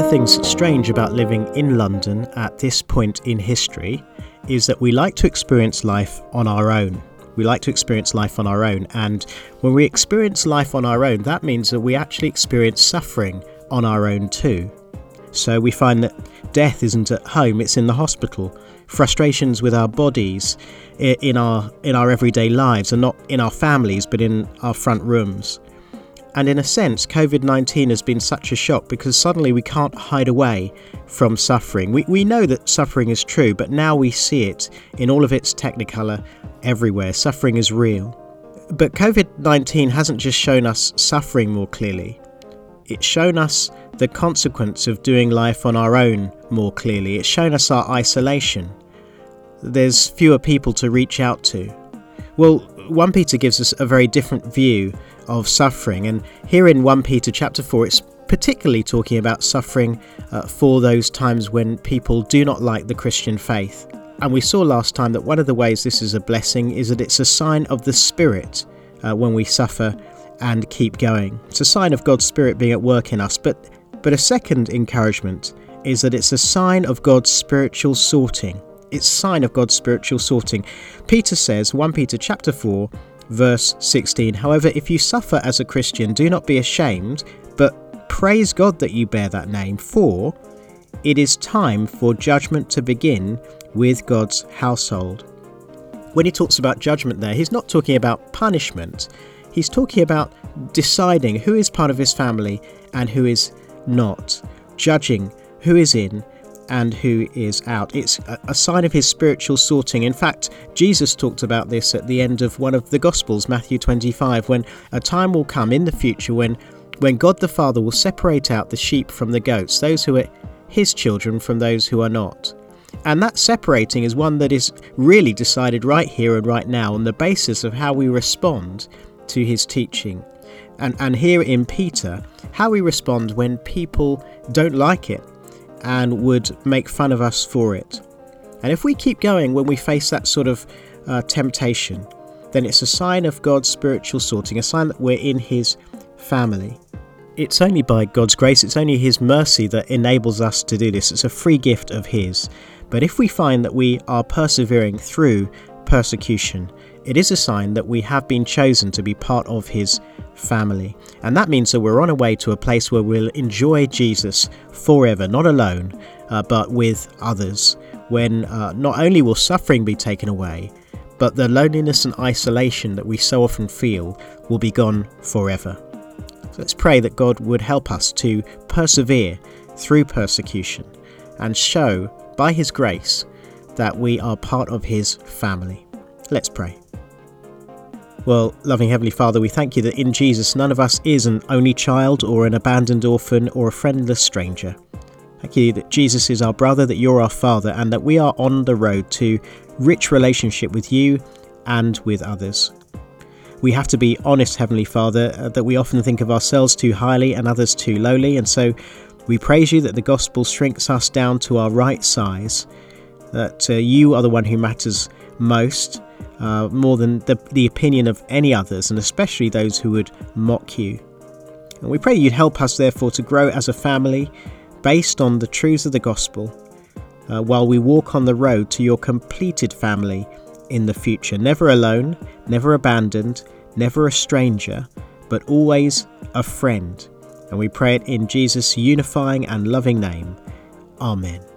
things strange about living in London at this point in history is that we like to experience life on our own. We like to experience life on our own. And when we experience life on our own, that means that we actually experience suffering on our own too. So we find that death isn't at home, it's in the hospital. Frustrations with our bodies in our in our everyday lives are not in our families but in our front rooms. And in a sense, COVID 19 has been such a shock because suddenly we can't hide away from suffering. We, we know that suffering is true, but now we see it in all of its technicolor everywhere. Suffering is real. But COVID 19 hasn't just shown us suffering more clearly, it's shown us the consequence of doing life on our own more clearly. It's shown us our isolation. There's fewer people to reach out to. Well, 1 Peter gives us a very different view of suffering. And here in 1 Peter chapter 4, it's particularly talking about suffering uh, for those times when people do not like the Christian faith. And we saw last time that one of the ways this is a blessing is that it's a sign of the Spirit uh, when we suffer and keep going. It's a sign of God's Spirit being at work in us. But, but a second encouragement is that it's a sign of God's spiritual sorting. It's sign of God's spiritual sorting. Peter says, 1 Peter chapter 4, Verse 16 However, if you suffer as a Christian, do not be ashamed, but praise God that you bear that name, for it is time for judgment to begin with God's household. When he talks about judgment there, he's not talking about punishment, he's talking about deciding who is part of his family and who is not, judging who is in and who is out. It's a, sign of his spiritual sorting. In fact, Jesus talked about this at the end of one of the Gospels, Matthew 25, when a time will come in the future when, when God the Father will separate out the sheep from the goats, those who are his children from those who are not. And that separating is one that is really decided right here and right now on the basis of how we respond to his teaching. And, and here in Peter, how we respond when people don't like it, and would make fun of us for it. And if we keep going when we face that sort of uh, temptation, then it's a sign of God's spiritual sorting, a sign that we're in His family. It's only by God's grace, it's only His mercy that enables us to do this. It's a free gift of His. But if we find that we are persevering through persecution, it is a sign that we have been chosen to be part of His family. And that means that we're on our way to a place where we'll enjoy Jesus forever, not alone, uh, but with others, when uh, not only will suffering be taken away, but the loneliness and isolation that we so often feel will be gone forever. So let's pray that God would help us to persevere through persecution and show by His grace that we are part of His family. Let's pray. Well, loving Heavenly Father, we thank you that in Jesus none of us is an only child or an abandoned orphan or a friendless stranger. Thank you that Jesus is our brother, that you're our Father, and that we are on the road to rich relationship with you and with others. We have to be honest, Heavenly Father, uh, that we often think of ourselves too highly and others too lowly, and so we praise you that the gospel shrinks us down to our right size, that uh, you are the one who matters most uh, more than the, the opinion of any others, and especially those who would mock you. And we pray you'd help us, therefore, to grow as a family based on the truths of the gospel uh, while we walk on the road to your completed family in the future. Never alone, never abandoned, never a stranger, but always a friend. And we pray it in Jesus' unifying and loving name. Amen.